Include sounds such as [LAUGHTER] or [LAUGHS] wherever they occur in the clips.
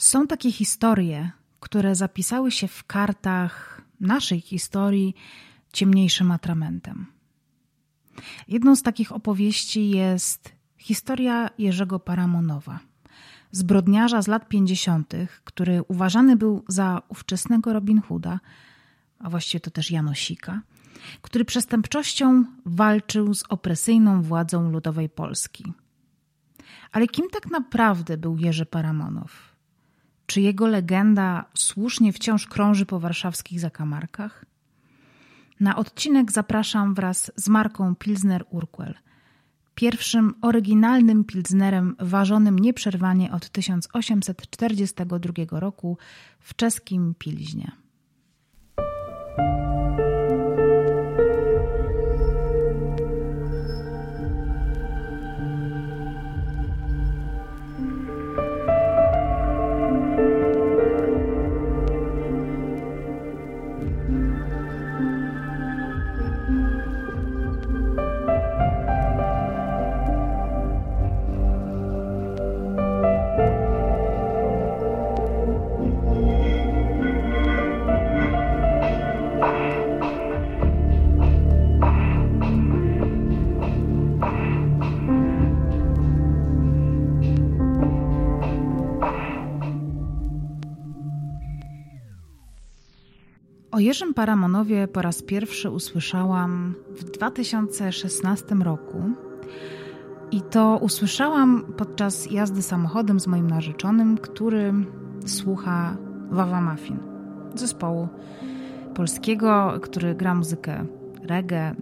Są takie historie, które zapisały się w kartach naszej historii ciemniejszym atramentem. Jedną z takich opowieści jest historia Jerzego Paramonowa, zbrodniarza z lat 50., który uważany był za ówczesnego Robin Hooda, a właściwie to też Janosika, który przestępczością walczył z opresyjną władzą ludowej Polski. Ale kim tak naprawdę był Jerzy Paramonow? Czy jego legenda słusznie wciąż krąży po warszawskich zakamarkach? Na odcinek zapraszam wraz z marką Pilsner Urquell, pierwszym oryginalnym pilsnerem ważonym nieprzerwanie od 1842 roku w czeskim Pilźnie. O Jerzym Paramonowie po raz pierwszy usłyszałam w 2016 roku. I to usłyszałam podczas jazdy samochodem z moim narzeczonym, który słucha Wawa Muffin, zespołu polskiego, który gra muzykę reggae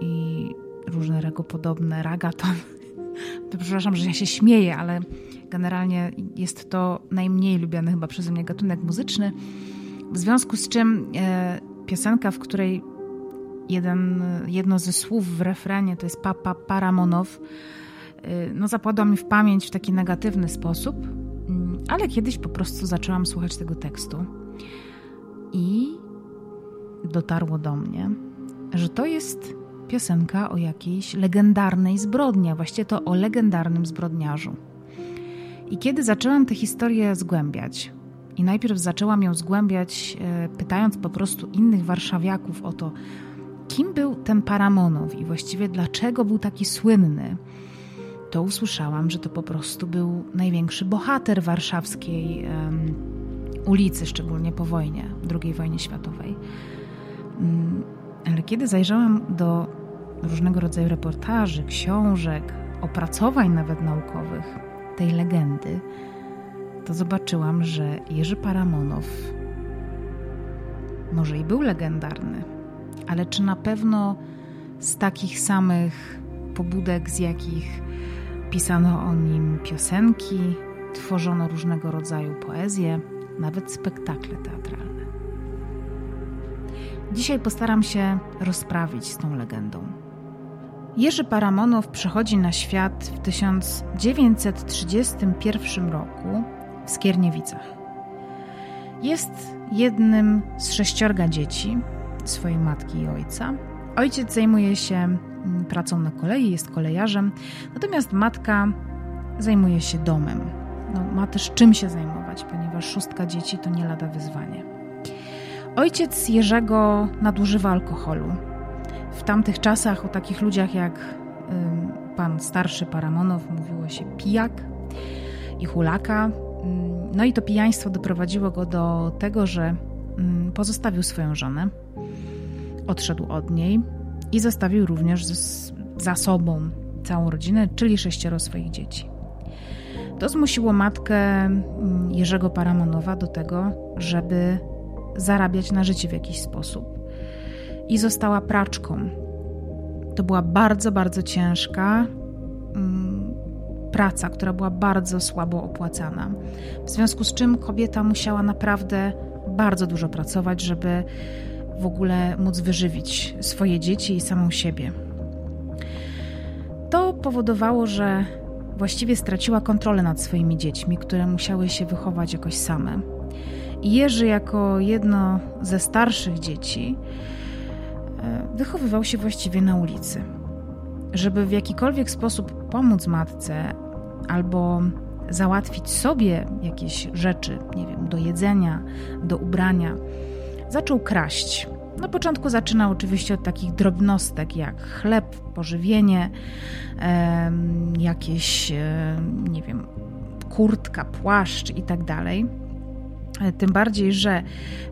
i różne rego podobne, ragaton. [LAUGHS] To przepraszam, że ja się śmieję, ale generalnie jest to najmniej lubiany chyba przeze mnie gatunek muzyczny. W związku z czym e, piosenka, w której jeden, jedno ze słów w refrenie to jest Papa Paramonow, e, no zapadła mi w pamięć w taki negatywny sposób, mm, ale kiedyś po prostu zaczęłam słuchać tego tekstu i dotarło do mnie, że to jest piosenka o jakiejś legendarnej zbrodni, a właściwie to o legendarnym zbrodniarzu. I kiedy zaczęłam tę historię zgłębiać, i najpierw zaczęłam ją zgłębiać, e, pytając po prostu innych warszawiaków o to, kim był ten Paramonow i właściwie dlaczego był taki słynny. To usłyszałam, że to po prostu był największy bohater warszawskiej um, ulicy, szczególnie po wojnie, II wojnie światowej. Um, ale kiedy zajrzałam do różnego rodzaju reportaży, książek, opracowań nawet naukowych tej legendy, to zobaczyłam, że Jerzy Paramonow może i był legendarny, ale czy na pewno z takich samych pobudek, z jakich pisano o nim piosenki, tworzono różnego rodzaju poezję, nawet spektakle teatralne. Dzisiaj postaram się rozprawić z tą legendą. Jerzy Paramonow przychodzi na świat w 1931 roku w Skierniewicach. Jest jednym z sześciorga dzieci swojej matki i ojca. Ojciec zajmuje się mm, pracą na kolei, jest kolejarzem, natomiast matka zajmuje się domem. No, ma też czym się zajmować, ponieważ szóstka dzieci to nie lada wyzwanie. Ojciec Jerzego nadużywa alkoholu. W tamtych czasach o takich ludziach jak pan starszy Paramonow mówiło się pijak i hulaka. No i to pijaństwo doprowadziło go do tego, że mm, pozostawił swoją żonę, odszedł od niej i zostawił również za sobą całą rodzinę, czyli sześcioro swoich dzieci. To zmusiło matkę mm, Jerzego Paramonowa do tego, żeby zarabiać na życie w jakiś sposób. I została praczką. To była bardzo, bardzo ciężka, mm, praca, która była bardzo słabo opłacana. W związku z czym kobieta musiała naprawdę bardzo dużo pracować, żeby w ogóle móc wyżywić swoje dzieci i samą siebie. To powodowało, że właściwie straciła kontrolę nad swoimi dziećmi, które musiały się wychować jakoś same. Jerzy, jako jedno ze starszych dzieci, e, wychowywał się właściwie na ulicy. Żeby w jakikolwiek sposób pomóc matce, albo załatwić sobie jakieś rzeczy, nie wiem, do jedzenia, do ubrania, zaczął kraść. Na początku zaczynał oczywiście od takich drobnostek jak chleb, pożywienie, jakieś, nie wiem, kurtka, płaszcz i tak dalej. E, tym bardziej, że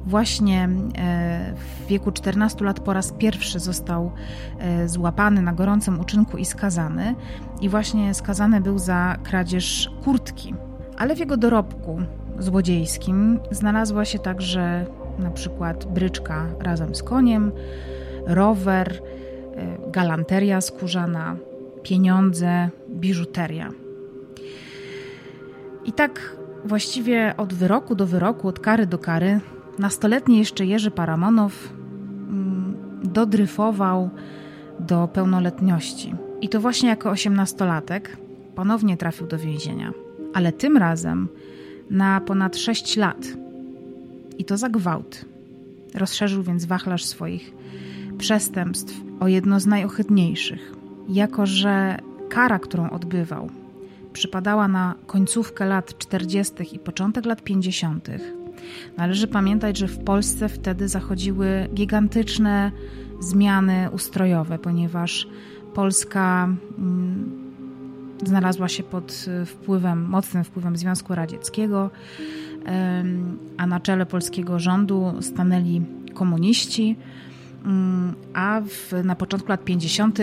właśnie e, w wieku 14 lat po raz pierwszy został e, złapany na gorącym uczynku i skazany. I właśnie skazany był za kradzież kurtki. Ale w jego dorobku złodziejskim znalazła się także na przykład bryczka razem z koniem, rower, galanteria skórzana, pieniądze, biżuteria. I tak właściwie od wyroku do wyroku, od kary do kary, nastoletni jeszcze Jerzy Paramonow mm, dodryfował do pełnoletności. I to właśnie jako osiemnastolatek ponownie trafił do więzienia. Ale tym razem na ponad 6 lat. I to za gwałt. Rozszerzył więc wachlarz swoich przestępstw o jedno z najohydniejszych. Jako, że kara, którą odbywał, przypadała na końcówkę lat 40. i początek lat 50. Należy pamiętać, że w Polsce wtedy zachodziły gigantyczne zmiany ustrojowe, ponieważ Polska mm, znalazła się pod wpływem, mocnym wpływem Związku Radzieckiego, a na czele polskiego rządu stanęli komuniści, mm, a w, na początku lat 50.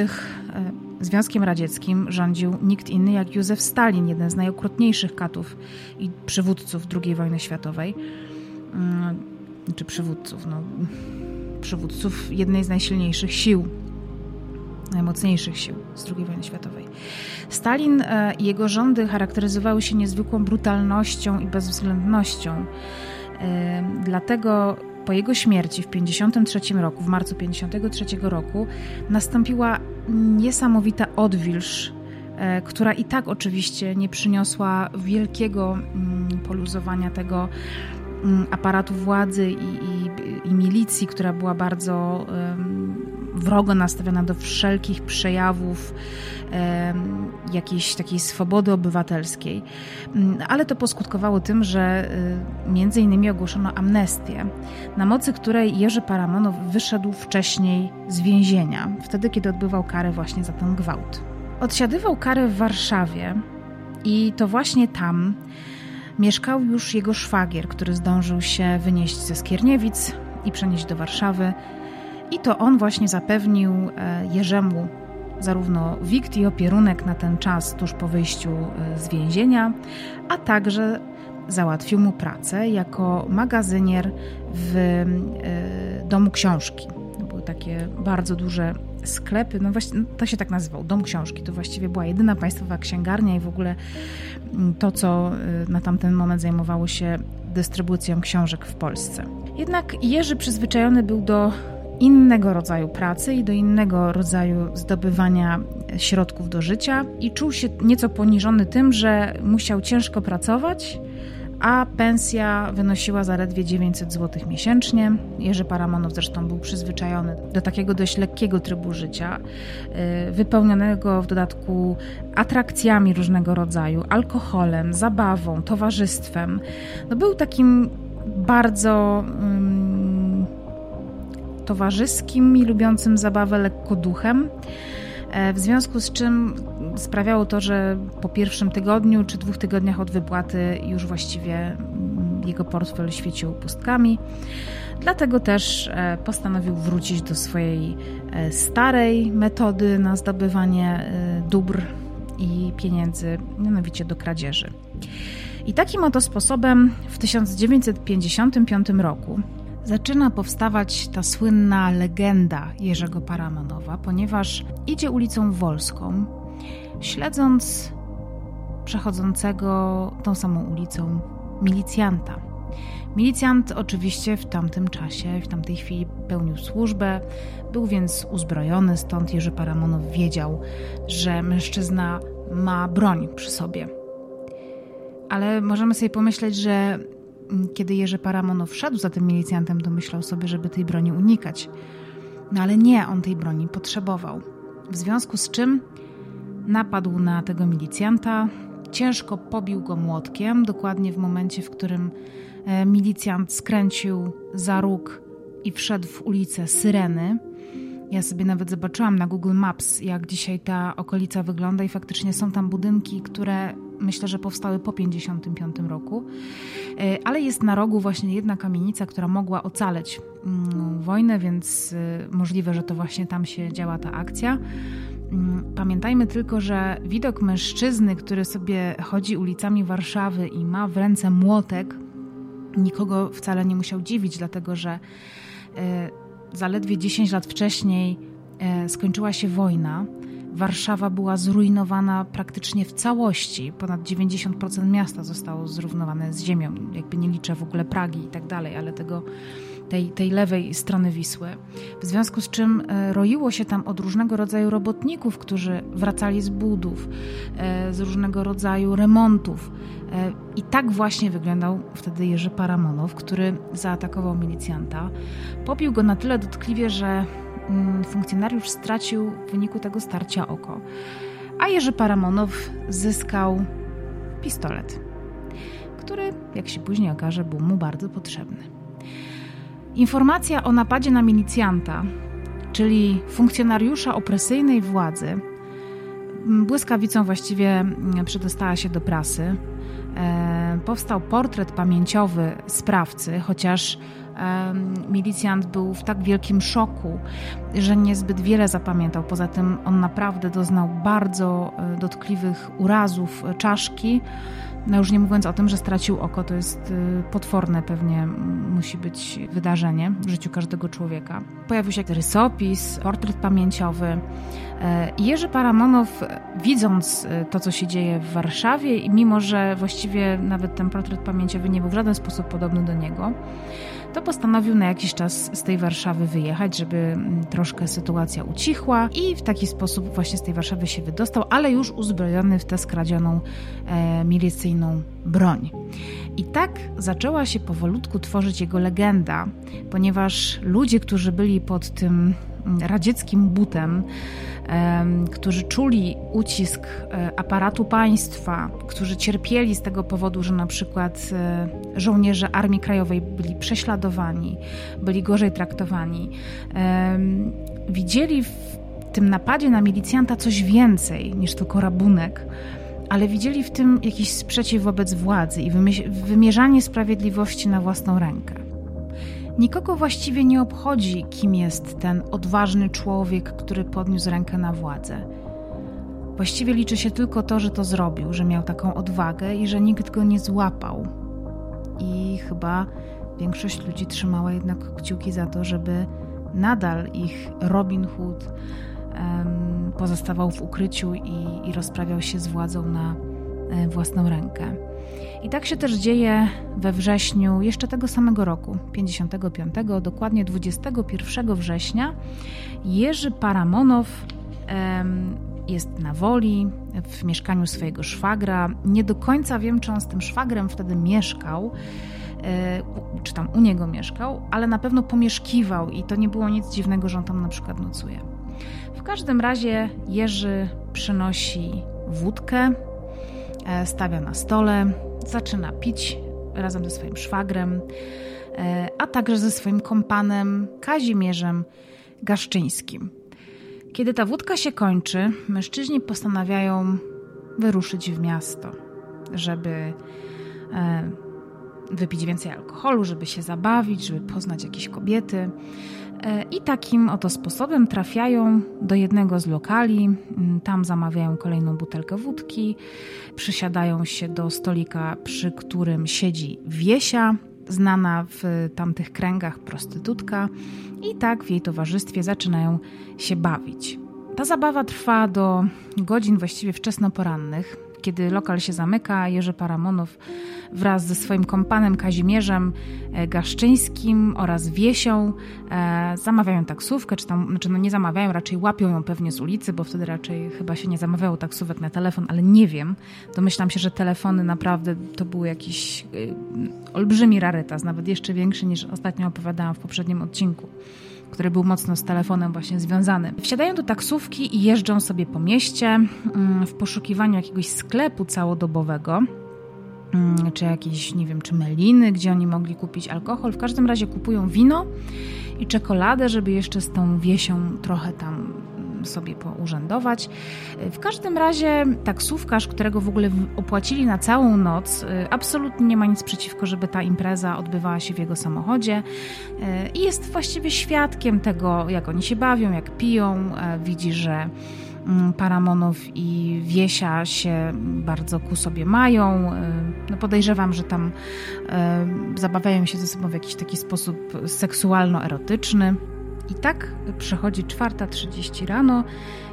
Związkiem Radzieckim rządził nikt inny jak Józef Stalin, jeden z najokrutniejszych katów i przywódców II wojny światowej. Mm, czy przywódców, no, przywódców jednej z najsilniejszych sił, najmocniejszych sił z II wojny światowej. Stalin e, i jego rządy charakteryzowały się niezwykłą brutalnością i bezwzględnością. E, dlatego po jego śmierci w 1953 roku, w marcu 1953 roku, nastąpiła niesamowita odwilż, e, która i tak oczywiście nie przyniosła wielkiego mm, poluzowania tego aparatu władzy i, i, i milicji, która była bardzo wrogo nastawiona do wszelkich przejawów jakiejś takiej swobody obywatelskiej. Mm, ale to poskutkowało tym, że y, między innymi ogłoszono amnestię, na mocy której Jerzy Paramonow wyszedł wcześniej z więzienia, wtedy kiedy odbywał karę właśnie za ten gwałt. Odsiadywał karę w Warszawie i to właśnie tam mieszkał już jego szwagier, który zdążył się wynieść ze Skierniewic i przenieść do Warszawy. I to on właśnie zapewnił e, Jerzemu zarówno wikt i opierunek na ten czas tuż po wyjściu e, z więzienia, a także załatwił mu pracę jako magazynier w e, domu książki. Były takie bardzo duże sklepy, no właśnie no to się tak nazywał, dom książki. To właściwie była jedyna państwowa księgarnia i w ogóle mm, to, co na tamten moment zajmowało się dystrybucją książek w Polsce. Jednak Jerzy przyzwyczajony był do innego rodzaju pracy i do innego rodzaju zdobywania środków do życia i czuł się nieco poniżony tym, że musiał ciężko pracować, a pensja wynosiła zaledwie 900 zł miesięcznie. Jerzy Paramonow zresztą był przyzwyczajony do takiego dość lekkiego trybu życia, y, wypełnionego w dodatku atrakcjami różnego rodzaju, alkoholem, zabawą, towarzystwem. No był takim bardzo towarzyskim i lubiącym zabawę lekko duchem. E, w związku z czym sprawiało to, że po pierwszym tygodniu czy dwóch tygodniach od wypłaty już właściwie jego portfel świecił pustkami. Dlatego też e, postanowił wrócić do swojej e, starej metody na zdobywanie dóbr i pieniędzy, mianowicie do kradzieży. I takim oto sposobem w 1955 roku zaczyna powstawać ta słynna legenda Jerzego Paramonowa, ponieważ idzie ulicą Wolską, śledząc przechodzącego tą samą ulicą milicjanta. Milicjant oczywiście w tamtym czasie, w tamtej chwili pełnił służbę, był więc uzbrojony, stąd Jerzy Paramonow wiedział, że mężczyzna ma broń przy sobie. Ale możemy sobie pomyśleć, że kiedy Jerzy Paramonow wszedł za tym milicjantem, to myślał sobie, żeby tej broni unikać. No ale nie, on tej broni potrzebował. W związku z czym napadł na tego milicjanta, ciężko pobił go młotkiem, dokładnie w momencie, w którym e, milicjant skręcił za róg i wszedł w ulicę Syreny. Ja sobie nawet zobaczyłam na Google Maps, jak dzisiaj ta okolica wygląda, i faktycznie są tam budynki, które myślę, że powstały po 1955 roku. E, ale jest na rogu właśnie jedna kamienica, która mogła ocaleć mm, wojnę, więc e, możliwe, że to właśnie tam się działa ta akcja. Mm, pamiętajmy tylko, że widok mężczyzny, który sobie chodzi ulicami Warszawy i ma w ręce młotek, nikogo wcale nie musiał dziwić, dlatego że e, zaledwie 10 lat wcześniej e, skończyła się wojna. Warszawa była zrujnowana praktycznie w całości. Ponad 90% miasta zostało zrównowane z ziemią. Jakby nie liczę w ogóle Pragi i tak dalej, ale tego tej, tej lewej strony Wisły. W związku z czym e, roiło się tam od różnego rodzaju robotników, którzy wracali z budów, e, z różnego rodzaju remontów. E, I tak właśnie wyglądał wtedy Jerzy Paramonow, który zaatakował milicjanta. Popił go na tyle dotkliwie, że mm, funkcjonariusz stracił w wyniku tego starcia oko. A Jerzy Paramonow zyskał pistolet, który, jak się później okaże, był mu bardzo potrzebny. Informacja o napadzie na milicjanta, czyli funkcjonariusza opresyjnej władzy, błyskawicą właściwie przedostała się do prasy. E, powstał portret pamięciowy sprawcy, chociaż milicjant był w tak wielkim szoku, że niezbyt wiele zapamiętał. Poza tym on naprawdę doznał bardzo e, dotkliwych urazów czaszki. No już nie mówiąc o tym, że stracił oko, to jest y, potworne pewnie musi być wydarzenie w życiu każdego człowieka. Pojawił się rysopis, portret pamięciowy. E, Jerzy Paramonow, widząc y, to, co się dzieje w Warszawie, i mimo, że właściwie nawet ten portret pamięciowy nie był w żaden sposób podobny do niego, to postanowił na jakiś czas z tej Warszawy wyjechać, żeby mm, troszkę sytuacja ucichła i w taki sposób właśnie z tej Warszawy się wydostał, ale już uzbrojony w tę skradzioną e, milicyjną broń. I tak zaczęła się powolutku tworzyć jego legenda, ponieważ ludzie, którzy byli pod tym mm, radzieckim butem, którzy czuli ucisk e, aparatu państwa, którzy cierpieli z tego powodu, że na przykład e, żołnierze Armii Krajowej byli prześladowani, byli gorzej traktowani, widzieli w tym napadzie na milicjanta coś więcej niż tylko rabunek ale widzieli w tym jakiś sprzeciw wobec władzy i wymierzanie sprawiedliwości na własną rękę. Nikogo właściwie nie obchodzi, kim jest ten odważny człowiek, który podniósł rękę na władzę. Właściwie liczy się tylko to, że to zrobił, że miał taką odwagę i że nikt go nie złapał. I chyba większość ludzi trzymała jednak kciuki za to, żeby nadal ich Robin Hood um, pozostawał w ukryciu i, i rozprawiał się z władzą na e, własną rękę. I tak się też dzieje we wrześniu jeszcze tego samego roku, 55, dokładnie 21 września. Jerzy Paramonow jest na woli, w mieszkaniu swojego szwagra. Nie do końca wiem, czy on z tym szwagrem wtedy mieszkał, e, czy tam u niego mieszkał, ale na pewno pomieszkiwał i to nie było nic dziwnego, że on tam na przykład nocuje. W każdym razie Jerzy przynosi wódkę, e, stawia na stole, zaczyna pić razem ze swoim szwagrem, e, a także ze swoim kompanem Kazimierzem Gaszczyńskim. Kiedy ta wódka się kończy, mężczyźni postanawiają wyruszyć w miasto, żeby e, wypić więcej alkoholu, żeby się zabawić, żeby poznać jakieś kobiety. E, I takim oto sposobem trafiają do jednego z lokali, mm, tam zamawiają kolejną butelkę wódki, przysiadają się do stolika, przy którym siedzi Wiesia, znana w tamtych kręgach prostytutka, i tak w jej towarzystwie zaczynają się bawić. Ta zabawa trwa do godzin właściwie wczesnoporannych. Kiedy lokal się zamyka, Jerzy Paramonow wraz ze swoim kompanem Kazimierzem e, Gaszczyńskim oraz Wiesią e, zamawiają taksówkę, czy tam, znaczy no nie zamawiają, raczej łapią ją pewnie z ulicy, bo wtedy raczej chyba się nie zamawiało taksówek na telefon, ale nie wiem. Domyślam się, że telefony naprawdę to był jakiś y, olbrzymi rarytas, nawet jeszcze większy niż ostatnio opowiadałam w poprzednim odcinku. Który był mocno z telefonem właśnie związany. Wsiadają do taksówki i jeżdżą sobie po mieście mm, w poszukiwaniu jakiegoś sklepu całodobowego mm, czy jakieś, nie wiem, czy meliny, gdzie oni mogli kupić alkohol. W każdym razie kupują wino i czekoladę, żeby jeszcze z tą wiesią trochę tam sobie pourzędować. W każdym razie taksówkarz, którego w ogóle opłacili na całą noc, y, absolutnie nie ma nic przeciwko, żeby ta impreza odbywała się w jego samochodzie y, i jest właściwie świadkiem tego, jak oni się bawią, jak piją, y, widzi, że mm, Paramonow i Wiesia się bardzo ku sobie mają. No podejrzewam, że tam zabawiają się ze sobą w jakiś taki sposób seksualno-erotyczny. I tak przechodzi 4.30 rano,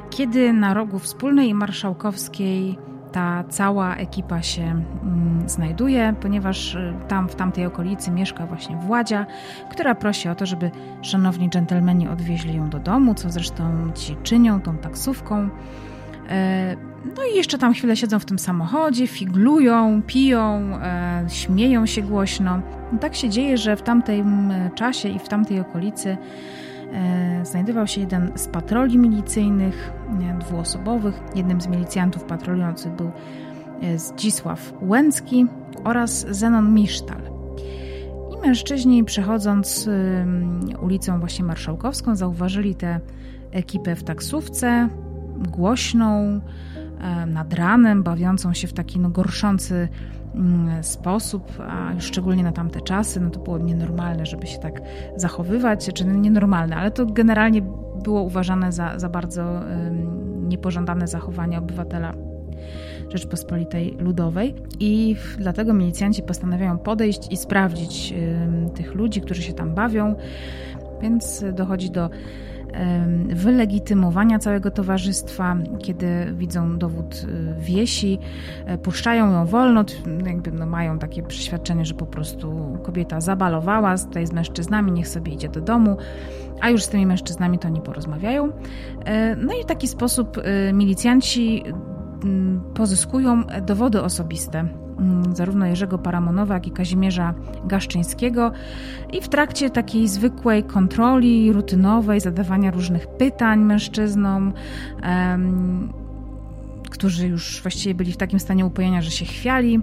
kiedy na rogu Wspólnej i Marszałkowskiej ta cała ekipa się mm, znajduje, ponieważ y, tam w tamtej okolicy mieszka właśnie Władzia, która prosi o to, żeby szanowni dżentelmeni odwieźli ją do domu, co zresztą ci czynią tą taksówką. E, no i jeszcze tam chwilę siedzą w tym samochodzie, figlują, piją, e, śmieją się głośno. tak się dzieje, że w tamtym czasie i w tamtej okolicy znajdował się jeden z patroli milicyjnych, dwuosobowych. Jednym z milicjantów patrolujących był e, Zdzisław Łęcki oraz Zenon Misztal. I mężczyźni przechodząc ulicą właśnie Marszałkowską zauważyli tę ekipę w taksówce, głośną, e, nad ranem, bawiącą się w taki no, gorszący sposób, a szczególnie na tamte czasy, no to było nienormalne, żeby się tak zachowywać, czy nienormalne, ale to generalnie było uważane za, za bardzo niepożądane zachowanie obywatela Rzeczpospolitej Ludowej. I dlatego milicjanci postanawiają podejść i sprawdzić tych ludzi, którzy się tam bawią, więc dochodzi do wylegitymowania całego towarzystwa, kiedy widzą dowód y, wiesi, e, puszczają ją wolno, jakby no mają takie przeświadczenie, że po prostu kobieta zabalowała tutaj z mężczyznami, niech sobie idzie do domu, a już z tymi mężczyznami to nie porozmawiają. E, no i w taki sposób y, milicjanci pozyskują dowody osobiste zarówno Jerzego Paramonowa, jak i Kazimierza Gaszczyńskiego i w trakcie takiej zwykłej kontroli rutynowej, zadawania różnych pytań mężczyznom, którzy już właściwie byli w takim stanie upojenia, że się chwiali,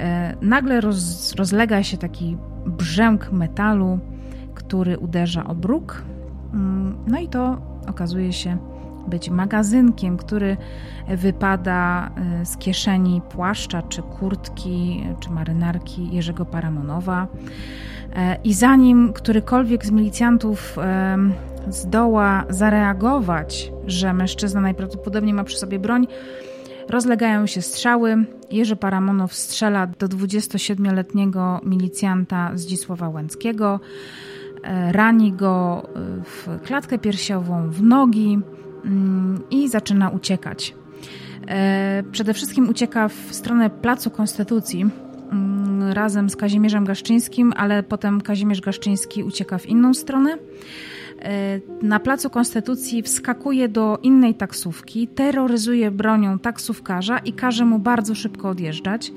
e, nagle roz, rozlega się taki brzęk metalu, który uderza o bruk. Mm, no i to okazuje się być magazynkiem, który wypada y, z kieszeni płaszcza, czy kurtki, czy marynarki Jerzego Paramonowa. E, I zanim którykolwiek z milicjantów zdoła zareagować, że mężczyzna najprawdopodobniej ma przy sobie broń, rozlegają się strzały. Jerzy Paramonow strzela do 27-letniego milicjanta Zdzisława Łęckiego, e, rani go y, w klatkę piersiową, w nogi. Mm, i zaczyna uciekać. E, przede wszystkim ucieka w stronę Placu Konstytucji mm, razem z Kazimierzem Gaszczyńskim, ale potem Kazimierz Gaszczyński ucieka w inną stronę. E, na Placu Konstytucji wskakuje do innej taksówki, terroryzuje bronią taksówkarza i każe mu bardzo szybko odjeżdżać.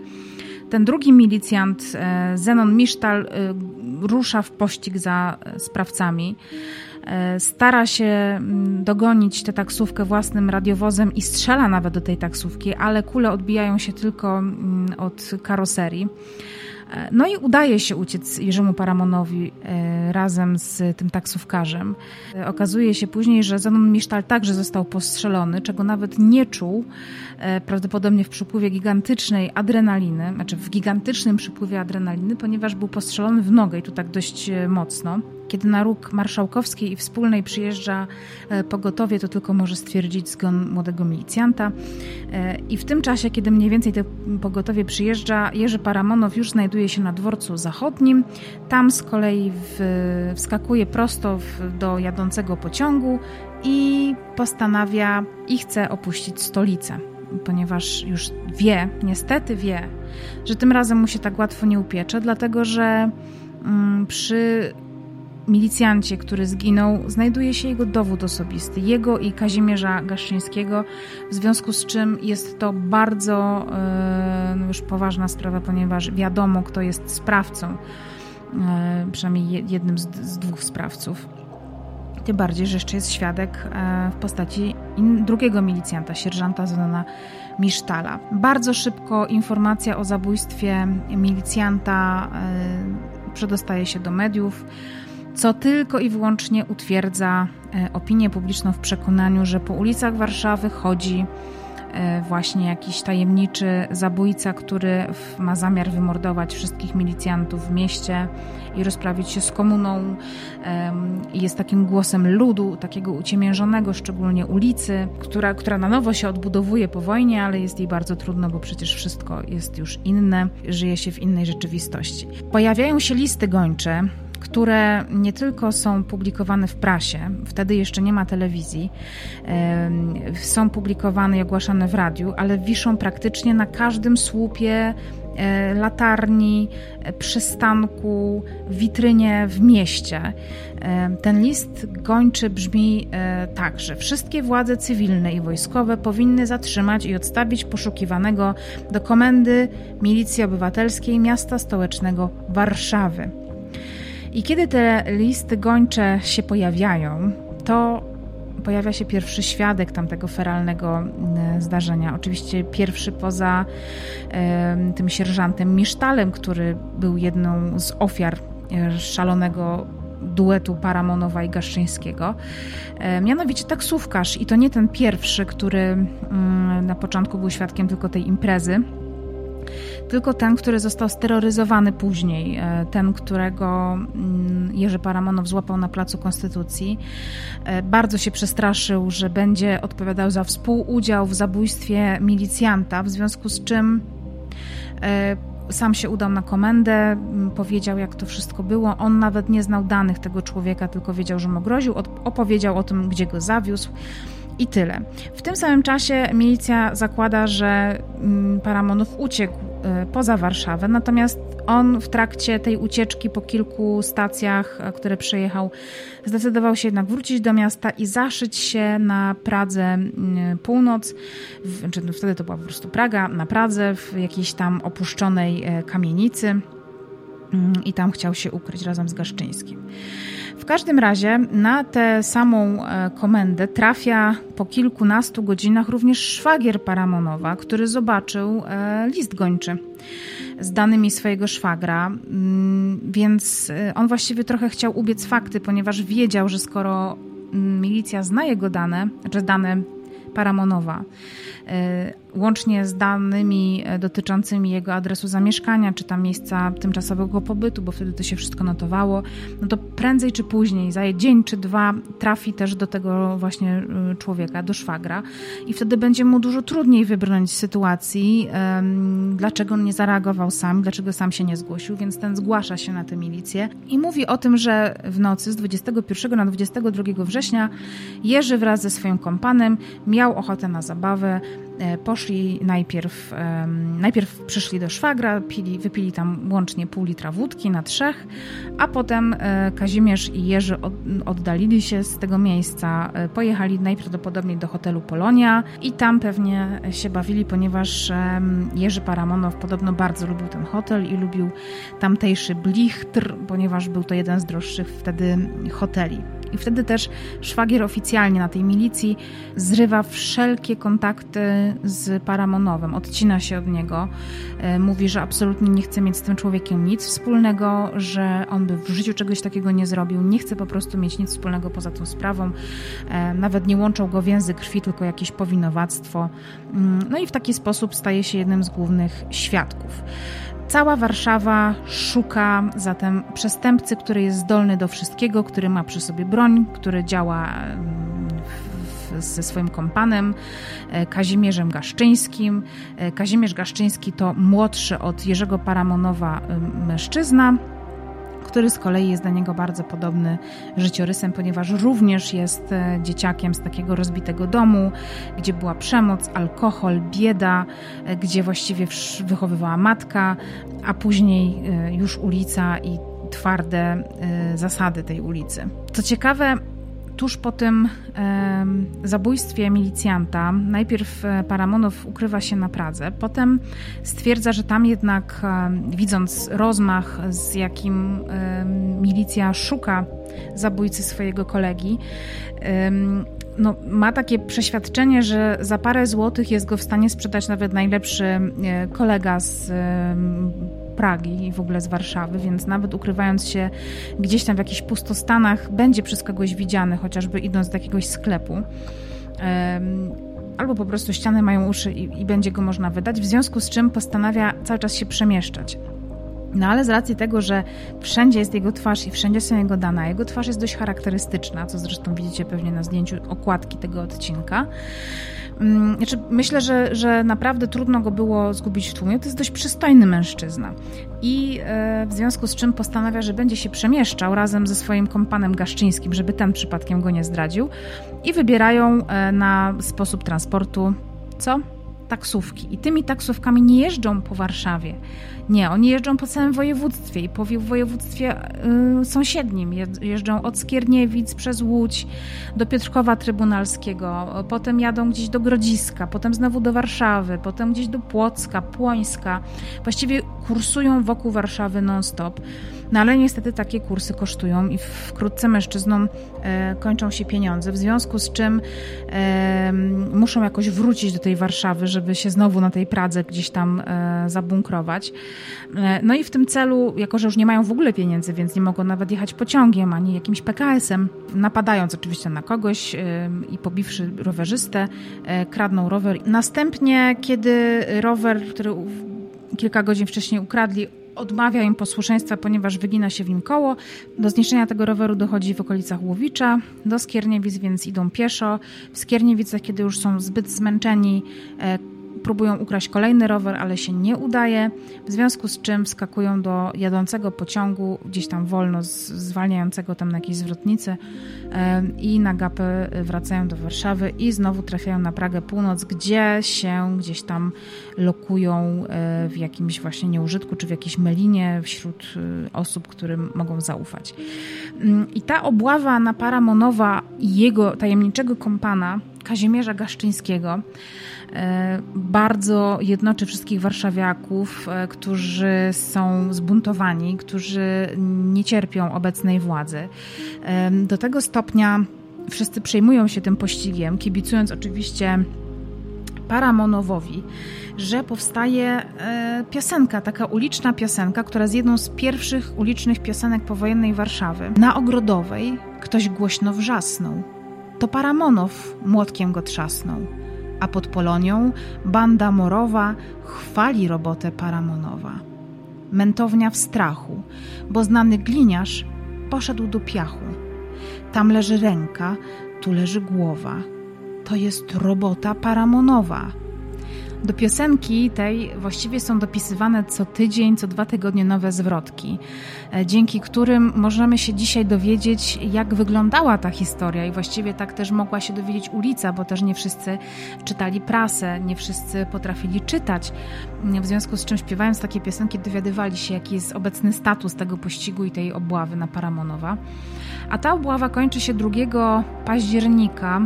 Ten drugi milicjant, e, Zenon Misztal, rusza w pościg za sprawcami. E, stara się mm, dogonić tę taksówkę własnym radiowozem i strzela nawet do tej taksówki, ale kule odbijają się tylko mm, od karoserii. E, no i udaje się uciec Jerzemu Paramonowi e, razem z tym taksówkarzem. Okazuje się później, że Zenon Misztal także został postrzelony, czego nawet nie czuł, prawdopodobnie w przypływie gigantycznej adrenaliny, znaczy w gigantycznym przypływie adrenaliny, ponieważ był postrzelony w nogę i tu tak dość mocno. Kiedy na róg marszałkowskiej i wspólnej przyjeżdża e, pogotowie, to tylko może stwierdzić zgon młodego milicjanta. E, I w tym czasie, kiedy mniej więcej to pogotowie przyjeżdża, Jerzy Paramonow już znajduje się na dworcu zachodnim. Tam z kolei w, wskakuje prosto w, do jadącego pociągu i postanawia i chce opuścić stolicę ponieważ już wie, niestety wie, że tym razem mu się tak łatwo nie upiecze, dlatego że mm, przy milicjancie, który zginął, znajduje się jego dowód osobisty, jego i Kazimierza Gaszczyńskiego, w związku z czym jest to bardzo e, no już poważna sprawa, ponieważ wiadomo, kto jest sprawcą, e, przynajmniej jednym z, z dwóch sprawców. Tym bardziej, że jeszcze jest świadek w postaci drugiego milicjanta, sierżanta Zenona Misztala. Bardzo szybko informacja o zabójstwie milicjanta przedostaje się do mediów co tylko i wyłącznie utwierdza e, opinię publiczną w przekonaniu, że po ulicach Warszawy chodzi e, właśnie jakiś tajemniczy zabójca, który ma zamiar wymordować wszystkich milicjantów w mieście i rozprawić się z komuną. Jest takim głosem ludu, takiego uciemiężonego, szczególnie ulicy, która, która na nowo się odbudowuje po wojnie, ale jest jej bardzo trudno, bo przecież wszystko jest już inne, żyje się w innej rzeczywistości. Pojawiają się listy gończe, które nie tylko są publikowane w prasie, wtedy jeszcze nie ma telewizji, są publikowane i ogłaszane w radiu, ale wiszą praktycznie na każdym słupie e, latarni, e, przystanku, witrynie w mieście. Ten list gończy brzmi e, tak, że wszystkie władze cywilne i wojskowe powinny zatrzymać i odstawić poszukiwanego do komendy Milicji Obywatelskiej Miasta Stołecznego Warszawy. I kiedy te listy gończe się pojawiają, to pojawia się pierwszy świadek tamtego feralnego mm, zdarzenia. Oczywiście pierwszy poza tym sierżantem Misztalem, który był jedną z ofiar e, szalonego duetu Paramonowa i Gaszczyńskiego. E, mianowicie taksówkarz i to nie ten pierwszy, który mm, na początku był świadkiem tylko tej imprezy, tylko ten, który został steroryzowany później, e, ten, którego mm, Jerzy Paramonow złapał na Placu Konstytucji, e, bardzo się przestraszył, że będzie odpowiadał za współudział w zabójstwie milicjanta, w związku z czym e, sam się udał na komendę, powiedział, jak to wszystko było. On nawet nie znał danych tego człowieka, tylko wiedział, że mu groził, opowiedział o tym, gdzie go zawiózł. I tyle. W tym samym czasie milicja zakłada, że Paramonów uciekł Y, poza Warszawę. Natomiast on w trakcie tej ucieczki po kilku stacjach, e, które przejechał, zdecydował się jednak wrócić do miasta i zaszyć się na Pradze mm, Północ, w, czy no wtedy to była po prostu Praga, na Pradze w jakiejś tam opuszczonej e, kamienicy mm, i tam chciał się ukryć razem z Gaszczyńskim. W każdym razie na tę samą e, komendę trafia po kilkunastu godzinach również szwagier Paramonowa, który zobaczył e, list gończy z danymi swojego szwagra, mm, więc e, on właściwie trochę chciał ubiec fakty, ponieważ wiedział, że skoro mm, milicja zna jego dane, znaczy dane Paramonowa, łącznie z danymi e, dotyczącymi jego adresu zamieszkania, czy tam miejsca tymczasowego pobytu, bo wtedy to się wszystko notowało, no to prędzej czy później, za dzień czy dwa, trafi też do tego właśnie e, człowieka, do szwagra i wtedy będzie mu dużo trudniej wybrnąć z sytuacji, dlaczego on nie zareagował sam, dlaczego sam się nie zgłosił, więc ten zgłasza się na tę milicję i mówi o tym, że w nocy z 21 na 22 września Jerzy wraz ze swoim kompanem miał ochotę na zabawę, poszli najpierw, najpierw przyszli do szwagra, pili, wypili tam łącznie pół litra wódki na trzech, a potem e, Kazimierz i Jerzy oddalili się z tego miejsca, e, pojechali najprawdopodobniej do hotelu Polonia i tam pewnie się bawili, ponieważ Jerzy Paramonow podobno bardzo lubił ten hotel i lubił tamtejszy blichtr, ponieważ był to jeden z droższych wtedy hoteli. I wtedy też szwagier oficjalnie na tej milicji zrywa wszelkie kontakty z Paramonowem, odcina się od niego, e, mówi, że absolutnie nie chce mieć z tym człowiekiem nic wspólnego, że on by w życiu czegoś takiego nie zrobił, nie chce po prostu mieć nic wspólnego poza tą sprawą. E, nawet nie łączą go więzy krwi, tylko jakieś powinowactwo. Mm, no i w taki sposób staje się jednym z głównych świadków. Cała Warszawa szuka zatem przestępcy, który jest zdolny do wszystkiego, który ma przy sobie broń, który działa mm, ze swoim kompanem e, Kazimierzem Gaszczyńskim. E, Kazimierz Gaszczyński to młodszy od Jerzego Paramonowa mężczyzna który z kolei jest do niego bardzo podobny życiorysem, ponieważ również jest e, dzieciakiem z takiego rozbitego domu, gdzie była przemoc, alkohol, bieda, e, gdzie właściwie wychowywała matka, a później e, już ulica i twarde zasady tej ulicy. Co ciekawe, tuż po tym e, zabójstwie milicjanta, najpierw e, Paramonow ukrywa się na Pradze, potem stwierdza, że tam jednak, e, widząc rozmach, z jakim e, milicja szuka zabójcy swojego kolegi, no, ma takie przeświadczenie, że za parę złotych jest go w stanie sprzedać nawet najlepszy e, kolega z Pragi i w ogóle z Warszawy, więc nawet ukrywając się gdzieś tam w jakichś pustostanach, będzie przez kogoś widziany, chociażby idąc do jakiegoś sklepu. Albo po prostu ściany mają uszy i, i będzie go można wydać, w związku z czym postanawia cały czas się przemieszczać. No ale z racji tego, że wszędzie jest jego twarz i wszędzie są jego dane, jego twarz jest dość charakterystyczna, co zresztą widzicie pewnie na zdjęciu okładki tego odcinka, znaczy, myślę, że, że naprawdę trudno go było zgubić w tłumie. To jest dość przystojny mężczyzna. I e, w związku z czym postanawia, że będzie się przemieszczał razem ze swoim kompanem Gaszczyńskim, żeby ten przypadkiem go nie zdradził. I wybierają e, na sposób transportu co? Taksówki. I tymi taksówkami nie jeżdżą po Warszawie nie, oni jeżdżą po całym województwie i po województwie y, sąsiednim. Jeżdżą od Skierniewic przez Łódź do Piotrkowa Trybunalskiego, potem jadą gdzieś do Grodziska, potem znowu do Warszawy, potem gdzieś do Płocka, Płońska. Właściwie kursują wokół Warszawy non-stop. No ale niestety takie kursy kosztują i wkrótce mężczyznom e, kończą się pieniądze, w związku z czym muszą jakoś wrócić do tej Warszawy, żeby się znowu na tej Pradze gdzieś tam e, zabunkrować. E, no i w tym celu, jako że już nie mają w ogóle pieniędzy, więc nie mogą nawet jechać pociągiem ani jakimś PKS-em, napadając oczywiście na kogoś i pobiwszy rowerzystę, kradną rower. Następnie, kiedy rower, który kilka godzin wcześniej ukradli, odmawia im posłuszeństwa, ponieważ wygina się w nim koło. Do zniszczenia tego roweru dochodzi w okolicach Łowicza, do Skierniewic, więc idą pieszo. W Skierniewicach, kiedy już są zbyt zmęczeni, próbują ukraść kolejny rower, ale się nie udaje, w związku z czym wskakują do jadącego pociągu, gdzieś tam wolno, zwalniającego tam na jakiejś zwrotnicy i na gapę wracają do Warszawy i znowu trafiają na Pragę Północ, gdzie się gdzieś tam lokują e, w jakimś właśnie nieużytku, czy w jakiejś melinie wśród e, osób, którym mogą zaufać. Mm, I ta obława na Paramonowa i jego tajemniczego kompana, Kazimierza Gaszczyńskiego, E, bardzo jednoczy wszystkich warszawiaków, e, którzy są zbuntowani, którzy nie cierpią obecnej władzy. E, do tego stopnia wszyscy przejmują się tym pościgiem, kibicując oczywiście Paramonowowi, że powstaje piosenka, taka uliczna piosenka, która jest jedną z pierwszych ulicznych piosenek powojennej Warszawy. Na Ogrodowej ktoś głośno wrzasnął. To Paramonow młotkiem go trzasnął a pod Polonią banda morowa chwali robotę Paramonowa. Mentownia w strachu, bo znany gliniarz poszedł do piachu. Tam leży ręka, tu leży głowa. To jest robota Paramonowa. Do piosenki tej właściwie są dopisywane co tydzień, co dwa tygodnie nowe zwrotki, e, dzięki którym możemy się dzisiaj dowiedzieć, jak wyglądała ta historia i właściwie tak też mogła się dowiedzieć ulica, bo też nie wszyscy czytali prasę, nie wszyscy potrafili czytać. W związku z czym śpiewając takie piosenki dowiadywali się, jaki jest obecny status tego pościgu i tej obławy na Paramonowa. A ta obława kończy się 2 października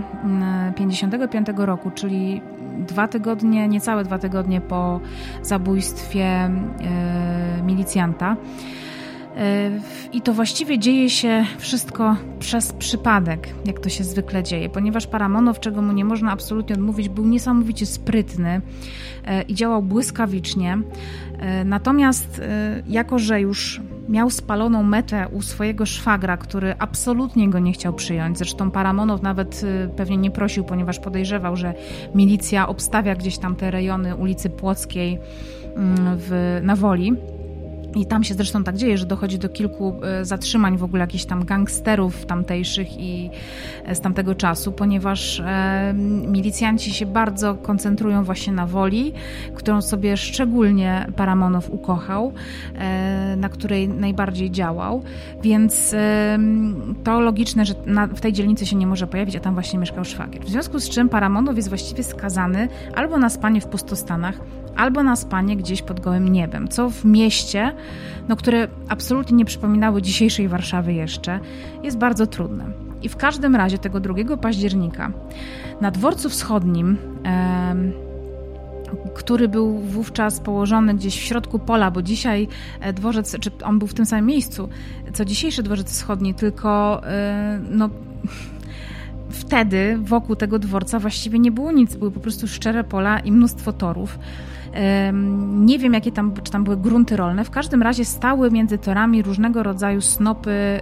1955 mm, roku, czyli dwa tygodnie, niecałe dwa tygodnie po zabójstwie e, milicjanta. E, I to właściwie dzieje się wszystko przez przypadek, jak to się zwykle dzieje, ponieważ Paramonow, czego mu nie można absolutnie odmówić, był niesamowicie sprytny e, i działał błyskawicznie. Natomiast, jako że już miał spaloną metę u swojego szwagra, który absolutnie go nie chciał przyjąć. Zresztą Paramonow nawet pewnie nie prosił, ponieważ podejrzewał, że milicja obstawia gdzieś tam te rejony ulicy Płockiej mm, w, na Woli. I tam się zresztą tak dzieje, że dochodzi do kilku e, zatrzymań w ogóle jakichś tam gangsterów tamtejszych i e, z tamtego czasu, ponieważ e, milicjanci się bardzo koncentrują właśnie na woli, którą sobie szczególnie Paramonow ukochał, na której najbardziej działał, więc to logiczne, że w tej dzielnicy się nie może pojawić, a tam właśnie mieszkał szwagier. W związku z czym Paramonow jest właściwie skazany albo na spanie w pustostanach, albo na spanie gdzieś pod gołym niebem, co w mieście, no, które absolutnie nie przypominały dzisiejszej Warszawy jeszcze, jest bardzo trudne. I w każdym razie tego 2 października na dworcu wschodnim który był wówczas położony gdzieś w środku pola, bo dzisiaj e, dworzec, czy on był w tym samym miejscu, co dzisiejszy dworzec wschodni, tylko e, no, [LAUGHS] wtedy wokół tego dworca właściwie nie było nic, były po prostu szczere pola i mnóstwo torów. Nie wiem, jakie tam, czy tam były grunty rolne. W każdym razie stały między torami różnego rodzaju snopy e,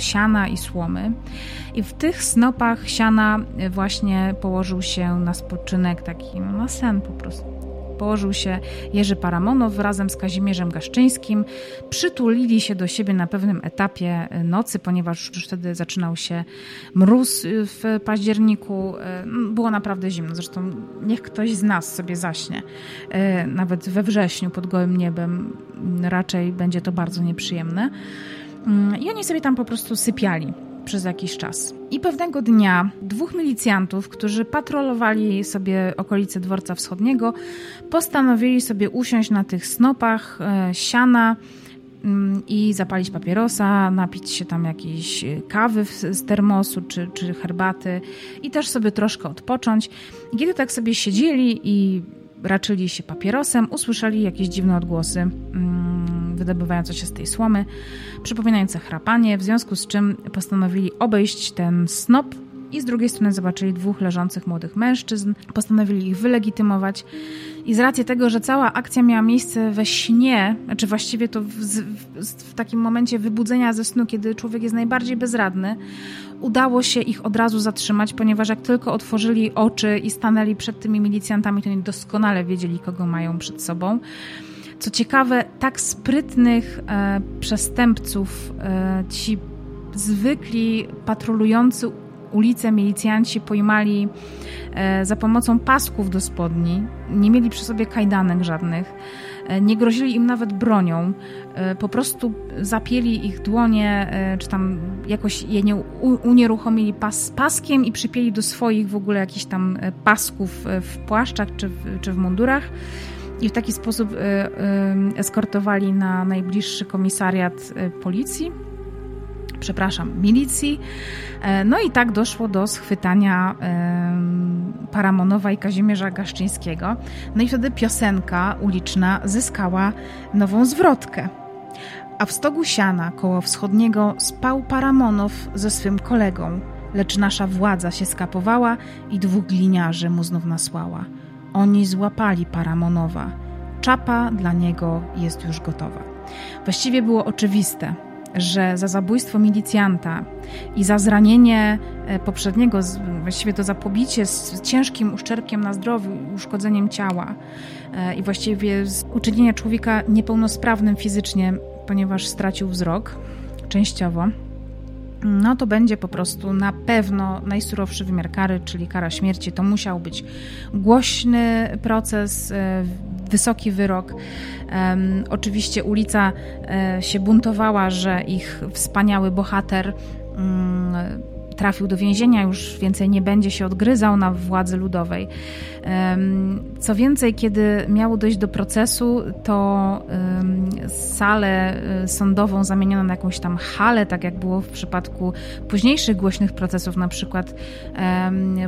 siana i słomy. I w tych snopach siana właśnie położył się na spoczynek taki, no, na sen po prostu położył się Jerzy Paramonow razem z Kazimierzem Gaszczyńskim. Przytulili się do siebie na pewnym etapie nocy, ponieważ już wtedy zaczynał się mróz w październiku. Było naprawdę zimno. Zresztą niech ktoś z nas sobie zaśnie. Nawet we wrześniu pod gołym niebem raczej będzie to bardzo nieprzyjemne. I oni sobie tam po prostu sypiali przez jakiś czas. I pewnego dnia dwóch milicjantów, którzy patrolowali sobie okolice dworca wschodniego, postanowili sobie usiąść na tych snopach e, siana mm, i zapalić papierosa, napić się tam jakiejś kawy z termosu czy, czy herbaty i też sobie troszkę odpocząć. I kiedy tak sobie siedzieli i raczyli się papierosem, usłyszeli jakieś dziwne odgłosy mm, wydobywające się z tej słomy, przypominające chrapanie, w związku z czym postanowili obejść ten snop i z drugiej strony zobaczyli dwóch leżących młodych mężczyzn, postanowili ich wylegitymować i z racji tego, że cała akcja miała miejsce we śnie, znaczy właściwie to w, w, w takim momencie wybudzenia ze snu, kiedy człowiek jest najbardziej bezradny, udało się ich od razu zatrzymać, ponieważ jak tylko otworzyli oczy i stanęli przed tymi milicjantami, to oni doskonale wiedzieli, kogo mają przed sobą. Co ciekawe, tak sprytnych e, przestępców e, ci zwykli patrolujący ulice milicjanci pojmali e, za pomocą pasków do spodni. Nie mieli przy sobie kajdanek żadnych. E, nie grozili im nawet bronią. E, po prostu zapieli ich dłonie, czy tam jakoś je nie, unieruchomili pas, paskiem i przypieli do swoich w ogóle jakichś tam pasków w płaszczach czy w, czy w mundurach i w taki sposób eskortowali na najbliższy komisariat policji przepraszam, milicji. E, no i tak doszło do schwytania Paramonowa i Kazimierza Gaszczyńskiego. No i wtedy piosenka uliczna zyskała nową zwrotkę. A w stogu siana koło wschodniego spał Paramonow ze swym kolegą, lecz nasza władza się skapowała i dwóch gliniarzy mu znów nasłała. Oni złapali Paramonowa. Czapa dla niego jest już gotowa. Właściwie było oczywiste, że za zabójstwo milicjanta i za zranienie e, poprzedniego, właściwie to za pobicie z ciężkim uszczerbkiem na zdrowiu uszkodzeniem ciała e, i właściwie uczynienia człowieka niepełnosprawnym fizycznie, ponieważ stracił wzrok częściowo, no to będzie po prostu na pewno najsurowszy wymiar kary, czyli kara śmierci. To musiał być głośny proces, e, wysoki wyrok. Oczywiście ulica e, się buntowała, że ich wspaniały bohater mm, trafił do więzienia, już więcej nie będzie się odgryzał na władzy ludowej. Co więcej, kiedy miało dojść do procesu, to salę y, sądową zamieniono na jakąś tam halę, tak jak było w przypadku późniejszych głośnych procesów, na przykład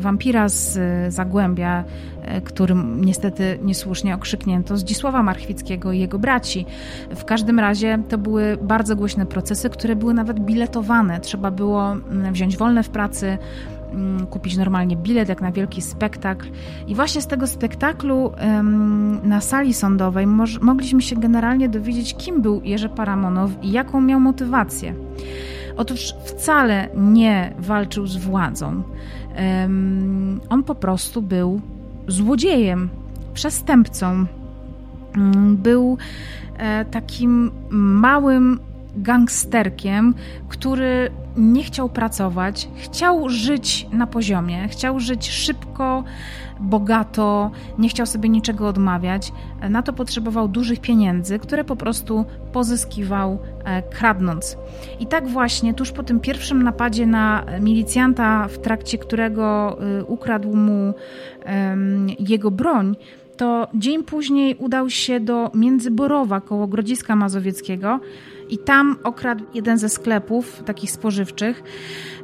wampira z Zagłębia, e, którym niestety niesłusznie okrzyknięto Zdzisława Marchwickiego i jego braci. W każdym razie to były bardzo głośne procesy, które były nawet biletowane. Trzeba było mm, wziąć wolne w pracy, mm, kupić normalnie bilet jak na wielki spektakl. I właśnie z tego spektaklu na sali sądowej mogliśmy się generalnie dowiedzieć, kim był Jerzy Paramonow i jaką miał motywację. Otóż wcale nie walczył z władzą. On po prostu był złodziejem, przestępcą. Mm, był e, takim małym gangsterkiem, który nie chciał pracować, chciał żyć na poziomie, chciał żyć szybko, bogato, nie chciał sobie niczego odmawiać. Na to potrzebował dużych pieniędzy, które po prostu pozyskiwał e, kradnąc. I tak właśnie tuż po tym pierwszym napadzie na milicjanta, w trakcie którego e, ukradł mu jego broń, to dzień później udał się do Międzyborowa koło Grodziska Mazowieckiego i tam okradł jeden ze sklepów takich spożywczych.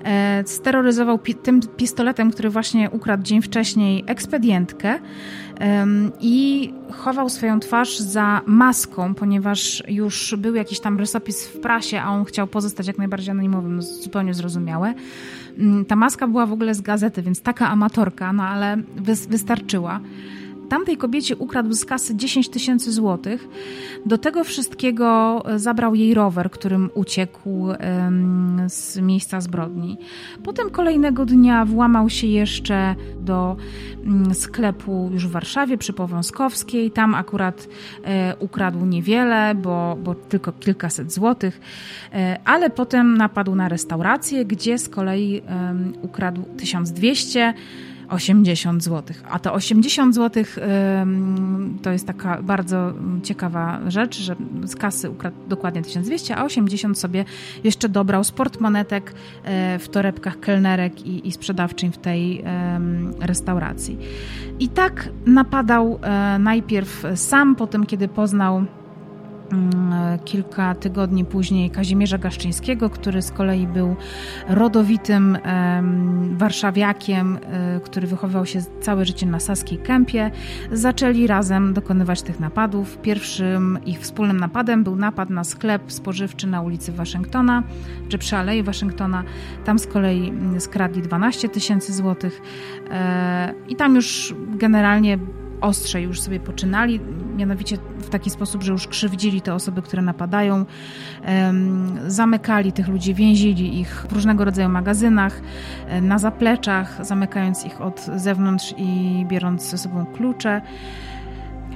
E, steroryzował pi tym pistoletem, który właśnie ukradł dzień wcześniej, ekspedientkę i chował swoją twarz za maską, ponieważ już był jakiś tam rysopis w prasie, a on chciał pozostać jak najbardziej anonimowym, no, zupełnie zrozumiałe. Mm, ta maska była w ogóle z gazety, więc taka amatorka, no ale wystarczyła tamtej kobiecie ukradł z kasy 10 tysięcy złotych. Do tego wszystkiego e, zabrał jej rower, którym uciekł z miejsca zbrodni. Potem kolejnego dnia włamał się jeszcze do mm, sklepu już w Warszawie przy Powązkowskiej. Tam akurat e, ukradł niewiele, bo, bo tylko kilkaset złotych, e, ale potem napadł na restaurację, gdzie z kolei ukradł 1200 80 zł. A to 80 zł to jest taka bardzo ciekawa rzecz, że z kasy ukradł dokładnie 1200, a 80 sobie jeszcze dobrał z portmonetek e, w torebkach kelnerek i, i sprzedawczyń w tej restauracji. I tak napadał e, najpierw sam, potem kiedy poznał kilka tygodni później Kazimierza Gaszczyńskiego, który z kolei był rodowitym warszawiakiem, e, który wychowywał się całe życie na Saskiej Kępie, zaczęli razem dokonywać tych napadów. Pierwszym ich wspólnym napadem był napad na sklep spożywczy na ulicy Waszyngtona, czy przy Alei Waszyngtona. Tam z kolei mm, skradli 12 tysięcy złotych e, i tam już generalnie ostrzej już sobie poczynali, mianowicie w taki sposób, że już krzywdzili te osoby, które napadają, zamykali tych ludzi, więzili ich w różnego rodzaju magazynach, na zapleczach, zamykając ich od zewnątrz i biorąc ze sobą klucze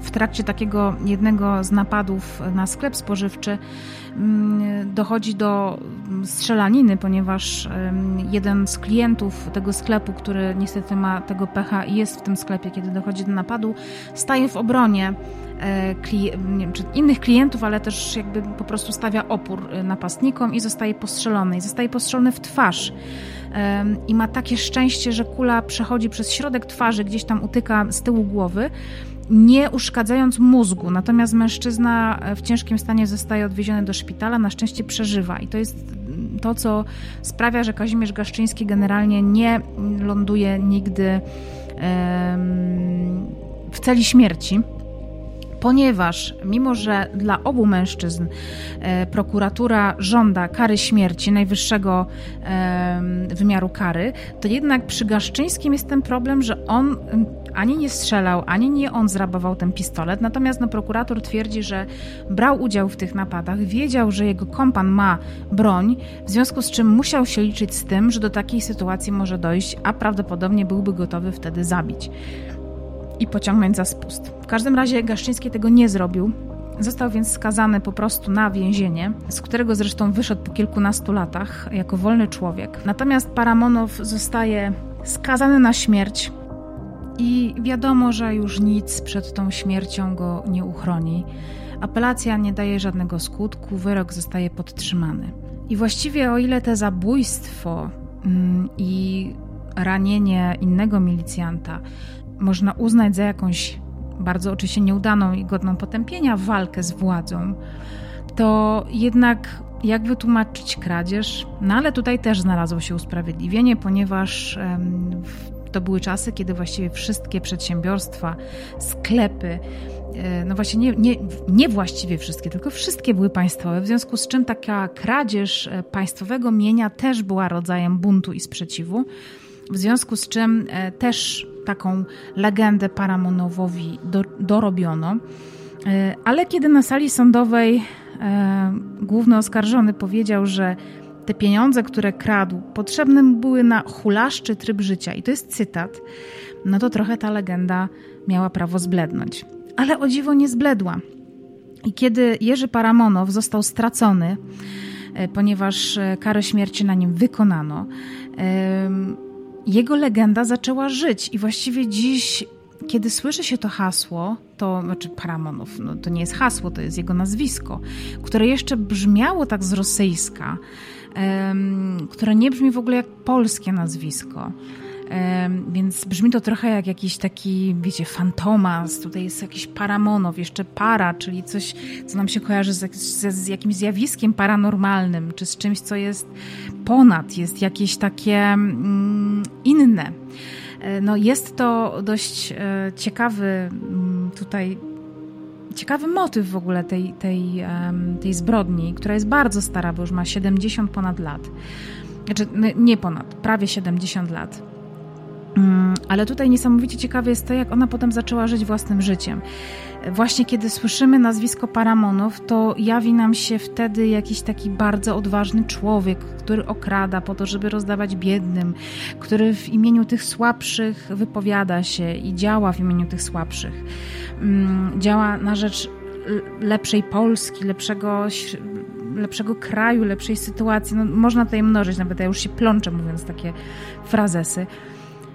w trakcie takiego jednego z napadów na sklep spożywczy mm, dochodzi do strzelaniny, ponieważ jeden z klientów tego sklepu, który niestety ma tego pecha i jest w tym sklepie, kiedy dochodzi do napadu, staje w obronie e, innych klientów, ale też jakby po prostu stawia opór e, napastnikom i zostaje postrzelony. I zostaje postrzelony w twarz. I ma takie szczęście, że kula przechodzi przez środek twarzy, gdzieś tam utyka z tyłu głowy nie uszkadzając mózgu. Natomiast mężczyzna w ciężkim stanie zostaje odwieziony do szpitala, na szczęście przeżywa. I to jest to, co sprawia, że Kazimierz Gaszczyński generalnie nie ląduje nigdy w celi śmierci ponieważ mimo, że dla obu mężczyzn e, prokuratura żąda kary śmierci, najwyższego wymiaru kary, to jednak przy Gaszczyńskim jest ten problem, że on ani nie strzelał, ani nie on zrabował ten pistolet, natomiast no, prokurator twierdzi, że brał udział w tych napadach, wiedział, że jego kompan ma broń, w związku z czym musiał się liczyć z tym, że do takiej sytuacji może dojść, a prawdopodobnie byłby gotowy wtedy zabić i pociągnąć za spust. W każdym razie Gaszczyński tego nie zrobił. Został więc skazany po prostu na więzienie, z którego zresztą wyszedł po kilkunastu latach jako wolny człowiek. Natomiast Paramonow zostaje skazany na śmierć i wiadomo, że już nic przed tą śmiercią go nie uchroni. Apelacja nie daje żadnego skutku, wyrok zostaje podtrzymany. I właściwie o ile te zabójstwo mm, i ranienie innego milicjanta można uznać za jakąś bardzo oczywiście nieudaną i godną potępienia walkę z władzą, to jednak jak wytłumaczyć kradzież? No ale tutaj też znalazło się usprawiedliwienie, ponieważ to były czasy, kiedy właściwie wszystkie przedsiębiorstwa, sklepy, e, no właśnie nie, nie, nie właściwie wszystkie, tylko wszystkie były państwowe, w związku z czym taka kradzież e, państwowego mienia też była rodzajem buntu i sprzeciwu, w związku z czym e, też taką legendę Paramonowowi do, dorobiono. Ale kiedy na sali sądowej główny oskarżony powiedział, że te pieniądze, które kradł, potrzebne mu były na hulaszczy tryb życia. I to jest cytat. No to trochę ta legenda miała prawo zblednąć. Ale o dziwo nie zbledła. I kiedy Jerzy Paramonow został stracony, e, ponieważ e, karę śmierci na nim wykonano, jego legenda zaczęła żyć i właściwie dziś kiedy słyszy się to hasło, to znaczy Paramonow, no to nie jest hasło, to jest jego nazwisko, które jeszcze brzmiało tak z rosyjska, które nie brzmi w ogóle jak polskie nazwisko. Więc brzmi to trochę jak jakiś taki, wiecie, fantomas. Tutaj jest jakiś paramonow, jeszcze para, czyli coś, co nam się kojarzy z, z, z jakimś zjawiskiem paranormalnym, czy z czymś, co jest ponad, jest jakieś takie mm, inne. E, no jest to dość e, ciekawy mm, tutaj ciekawy motyw w ogóle tej, tej, tej zbrodni, która jest bardzo stara, bo już ma 70 ponad lat. Znaczy, nie ponad, prawie 70 lat. Mm, ale tutaj niesamowicie ciekawe jest to, jak ona potem zaczęła żyć własnym życiem. Właśnie kiedy słyszymy nazwisko Paramonów, to jawi nam się wtedy jakiś taki bardzo odważny człowiek, który okrada po to, żeby rozdawać biednym, który w imieniu tych słabszych wypowiada się i działa w imieniu tych słabszych. Mm, działa na rzecz lepszej Polski, lepszego lepszego kraju, lepszej sytuacji. No, można tutaj mnożyć, nawet ja już się plączę mówiąc takie frazesy.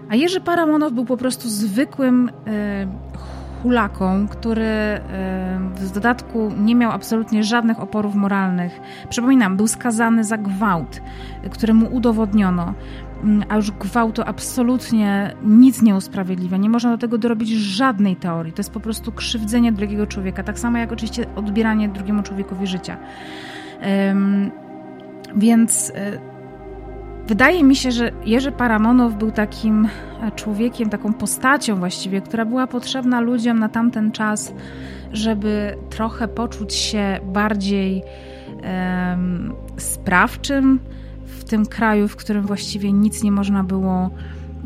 A Jerzy Paramonow był po prostu zwykłym e, hulaką, który e, w dodatku nie miał absolutnie żadnych oporów moralnych. Przypominam, był skazany za gwałt, któremu udowodniono. Mm, a już gwałtu absolutnie nic nie usprawiedliwia. Nie można do tego dorobić żadnej teorii. To jest po prostu krzywdzenie drugiego człowieka. Tak samo jak oczywiście odbieranie drugiemu człowiekowi życia. Więc e, wydaje mi się, że Jerzy Paramonow był takim e, człowiekiem, taką postacią właściwie, która była potrzebna ludziom na tamten czas, żeby trochę poczuć się bardziej um, sprawczym w tym kraju, w którym właściwie nic nie można było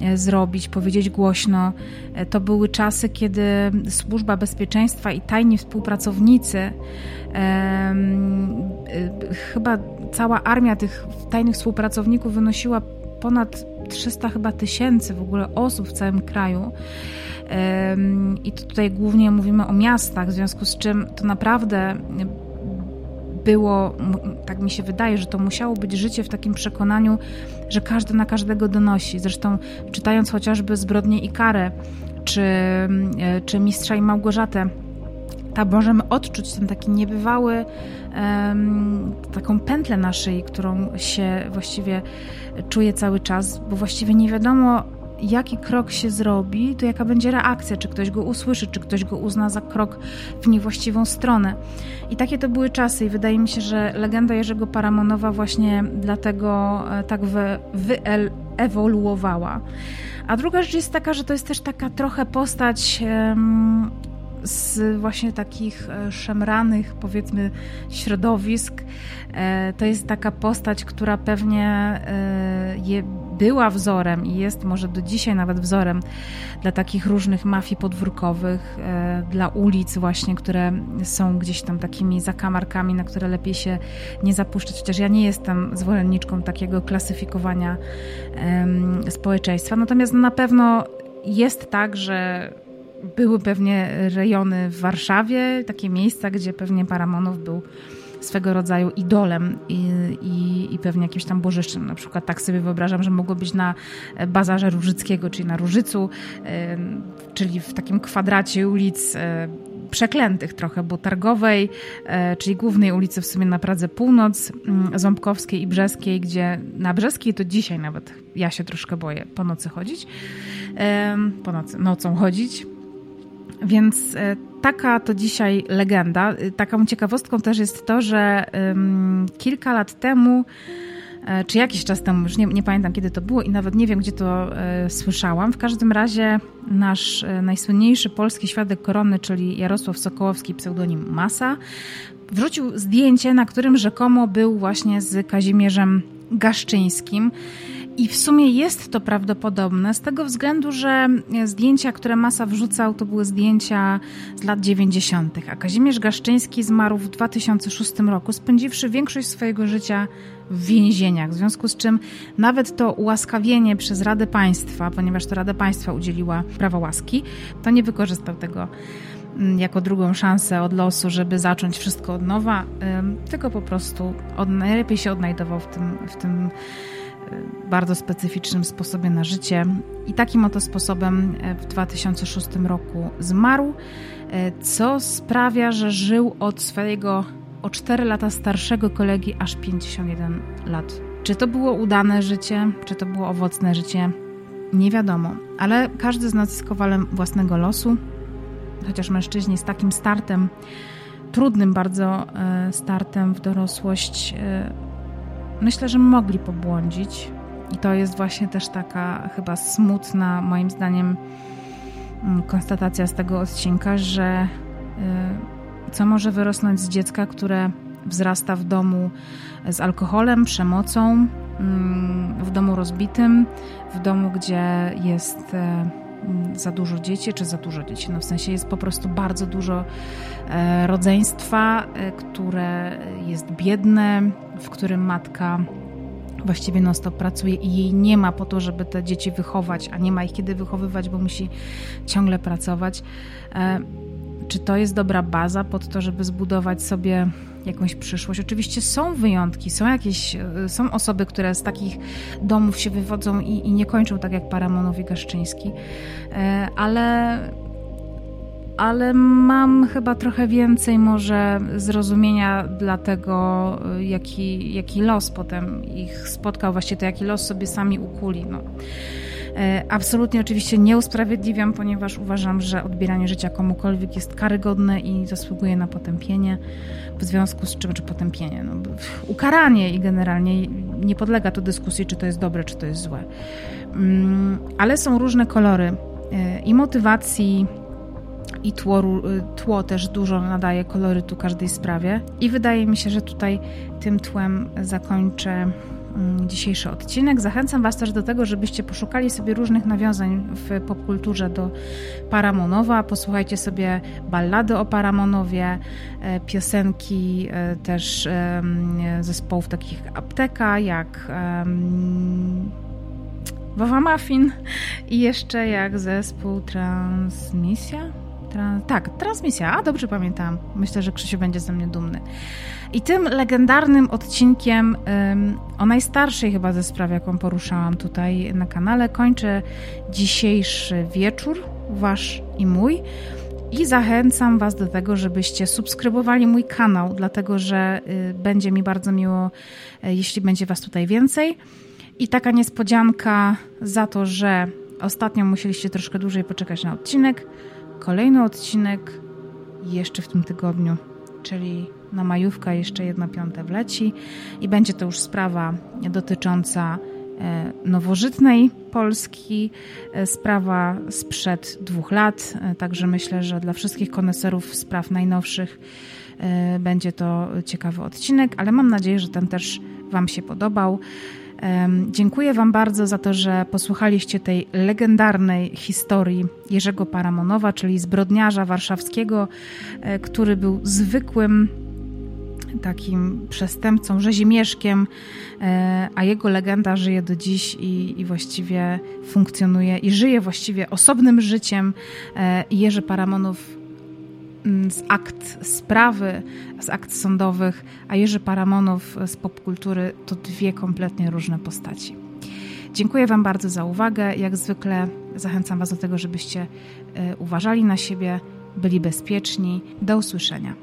E, zrobić, powiedzieć głośno. E, to były czasy, kiedy służba bezpieczeństwa i tajni współpracownicy, chyba cała armia tych tajnych współpracowników wynosiła ponad 300 chyba tysięcy w ogóle osób w całym kraju. I tutaj głównie mówimy o miastach, w związku z czym to naprawdę było, tak mi się wydaje, że to musiało być życie w takim przekonaniu, że każdy na każdego donosi. Zresztą czytając chociażby Zbrodnie i Karę, czy, e, czy Mistrza i Małgorzatę, tam możemy odczuć ten taki niebywały, um, taką pętlę naszej, którą się właściwie czuje cały czas, bo właściwie nie wiadomo, jaki krok się zrobi, to jaka będzie reakcja, czy ktoś go usłyszy, czy ktoś go uzna za krok w niewłaściwą stronę. I takie to były czasy i wydaje mi się, że legenda Jerzego Paramonowa właśnie dlatego e, tak wyewoluowała. A druga rzecz jest taka, że to jest też taka trochę postać um, z właśnie takich e, szemranych, powiedzmy, środowisk. E, to jest taka postać, która pewnie je była wzorem i jest może do dzisiaj nawet wzorem dla takich różnych mafii podwórkowych, e, dla ulic właśnie, które są gdzieś tam takimi zakamarkami, na które lepiej się nie zapuszczać, chociaż ja nie jestem zwolenniczką takiego klasyfikowania społeczeństwa. Natomiast na pewno jest tak, że były pewnie rejony w Warszawie, takie miejsca, gdzie pewnie Paramonow był swego rodzaju idolem i, i, i pewnie jakimś tam bożyszczem. Na przykład tak sobie wyobrażam, że mogło być na bazarze Różyckiego, czyli na Różycu, czyli w takim kwadracie ulic e, przeklętych trochę, bo Targowej, e, czyli głównej ulicy w sumie na Pradze Północ, mm, Ząbkowskiej i Brzeskiej, gdzie na Brzeskiej to dzisiaj nawet ja się troszkę boję po nocy chodzić, po nocy, nocą chodzić, więc e, taka to dzisiaj legenda. Y, taką ciekawostką też jest to, że kilka lat temu, e, czy jakiś czas temu, już nie, nie, pamiętam kiedy to było i nawet nie wiem, gdzie to e, słyszałam. W każdym razie nasz e, najsłynniejszy polski świadek korony, czyli Jarosław Sokołowski, pseudonim Masa, wrzucił zdjęcie, na którym rzekomo był właśnie z Kazimierzem Gaszczyńskim. I w sumie jest to prawdopodobne z tego względu, że zdjęcia, które Masa wrzucał, to były zdjęcia z lat 90., a Kazimierz Gaszczyński zmarł w 2006 roku, spędziwszy większość swojego życia w więzieniach, w związku z czym nawet to ułaskawienie przez Radę Państwa, ponieważ to Rada Państwa udzieliła prawa łaski, to nie wykorzystał tego mm, jako drugą szansę od losu, żeby zacząć wszystko od nowa, tylko po prostu od, najlepiej się odnajdował w tym, w tym bardzo specyficznym sposobie na życie i takim oto sposobem e, w 2006 roku zmarł, e, co sprawia, że żył od swojego o 4 lata starszego kolegi aż 51 lat. Czy to było udane życie, czy to było owocne życie? nie wiadomo, ale każdy z nas jest kowalem własnego losu, chociaż mężczyźni z takim startem, trudnym bardzo e, startem w dorosłość, myślę, że mogli pobłądzić. I to jest właśnie też taka chyba smutna, moim zdaniem, mm, konstatacja z tego odcinka, że e, co może wyrosnąć z dziecka, które wzrasta w domu z alkoholem, przemocą, mm, w domu rozbitym, w domu, gdzie jest e, za dużo dzieci, czy za dużo dzieci. No w sensie jest po prostu bardzo dużo e, rodzeństwa, e, które jest biedne, w którym matka właściwie non-stop pracuje i jej nie ma po to, żeby te dzieci wychować, a nie ma ich kiedy wychowywać, bo musi ciągle pracować. Czy to jest dobra baza pod to, żeby zbudować sobie jakąś przyszłość. Oczywiście są wyjątki, są jakieś, e, są osoby, które z takich domów się wywodzą i, i nie kończą tak jak Paramonow i Gaszczyński, e, ale ale mam chyba trochę więcej może zrozumienia dla tego, e, jaki, jaki los potem ich spotkał, właściwie to jaki los sobie sami ukuli. No. E, absolutnie oczywiście nie usprawiedliwiam, ponieważ uważam, że odbieranie życia komukolwiek jest karygodne i zasługuje na potępienie, w związku z czym, czy potępienie, no, ukaranie i generalnie nie podlega to dyskusji, czy to jest dobre, czy to jest złe. Mm, ale są różne kolory e, i motywacji, i tło, e, tło też dużo nadaje kolorytu każdej sprawie. I wydaje mi się, że tutaj tym tłem zakończę dzisiejszy odcinek. Zachęcam Was też do tego, żebyście poszukali sobie różnych nawiązań w popkulturze do Paramonowa. Posłuchajcie sobie ballady o Paramonowie, e, piosenki e, też zespołów takich jak Apteka, jak Wawa Muffin i jeszcze jak zespół Transmisja. Trans tak, Transmisja, a dobrze pamiętam. Myślę, że Krzysiu będzie ze mnie dumny. I tym legendarnym odcinkiem o najstarszej chyba ze spraw, jaką poruszałam tutaj na kanale, kończę dzisiejszy wieczór, wasz i mój. I zachęcam Was do tego, żebyście subskrybowali mój kanał, dlatego że y, będzie mi bardzo miło, y, jeśli będzie Was tutaj więcej. I taka niespodzianka za to, że ostatnio musieliście troszkę dłużej poczekać na odcinek. Kolejny odcinek jeszcze w tym tygodniu, czyli na majówka jeszcze jedno piąte wleci i będzie to już sprawa dotycząca e, nowożytnej Polski, e, sprawa sprzed dwóch lat, e, także myślę, że dla wszystkich koneserów spraw najnowszych będzie to ciekawy odcinek, ale mam nadzieję, że ten też Wam się podobał. Dziękuję Wam bardzo za to, że posłuchaliście tej legendarnej historii Jerzego Paramonowa, czyli zbrodniarza warszawskiego, który był zwykłym takim przestępcą, rzezimieszkiem, e, a jego legenda żyje do dziś i, i właściwie funkcjonuje i żyje właściwie osobnym życiem. E, Jerzy Paramonów mm, z akt sprawy, z akt sądowych, a Jerzy Paramonow z popkultury to dwie kompletnie różne postaci. Dziękuję Wam bardzo za uwagę. Jak zwykle zachęcam Was do tego, żebyście e, uważali na siebie, byli bezpieczni. Do usłyszenia.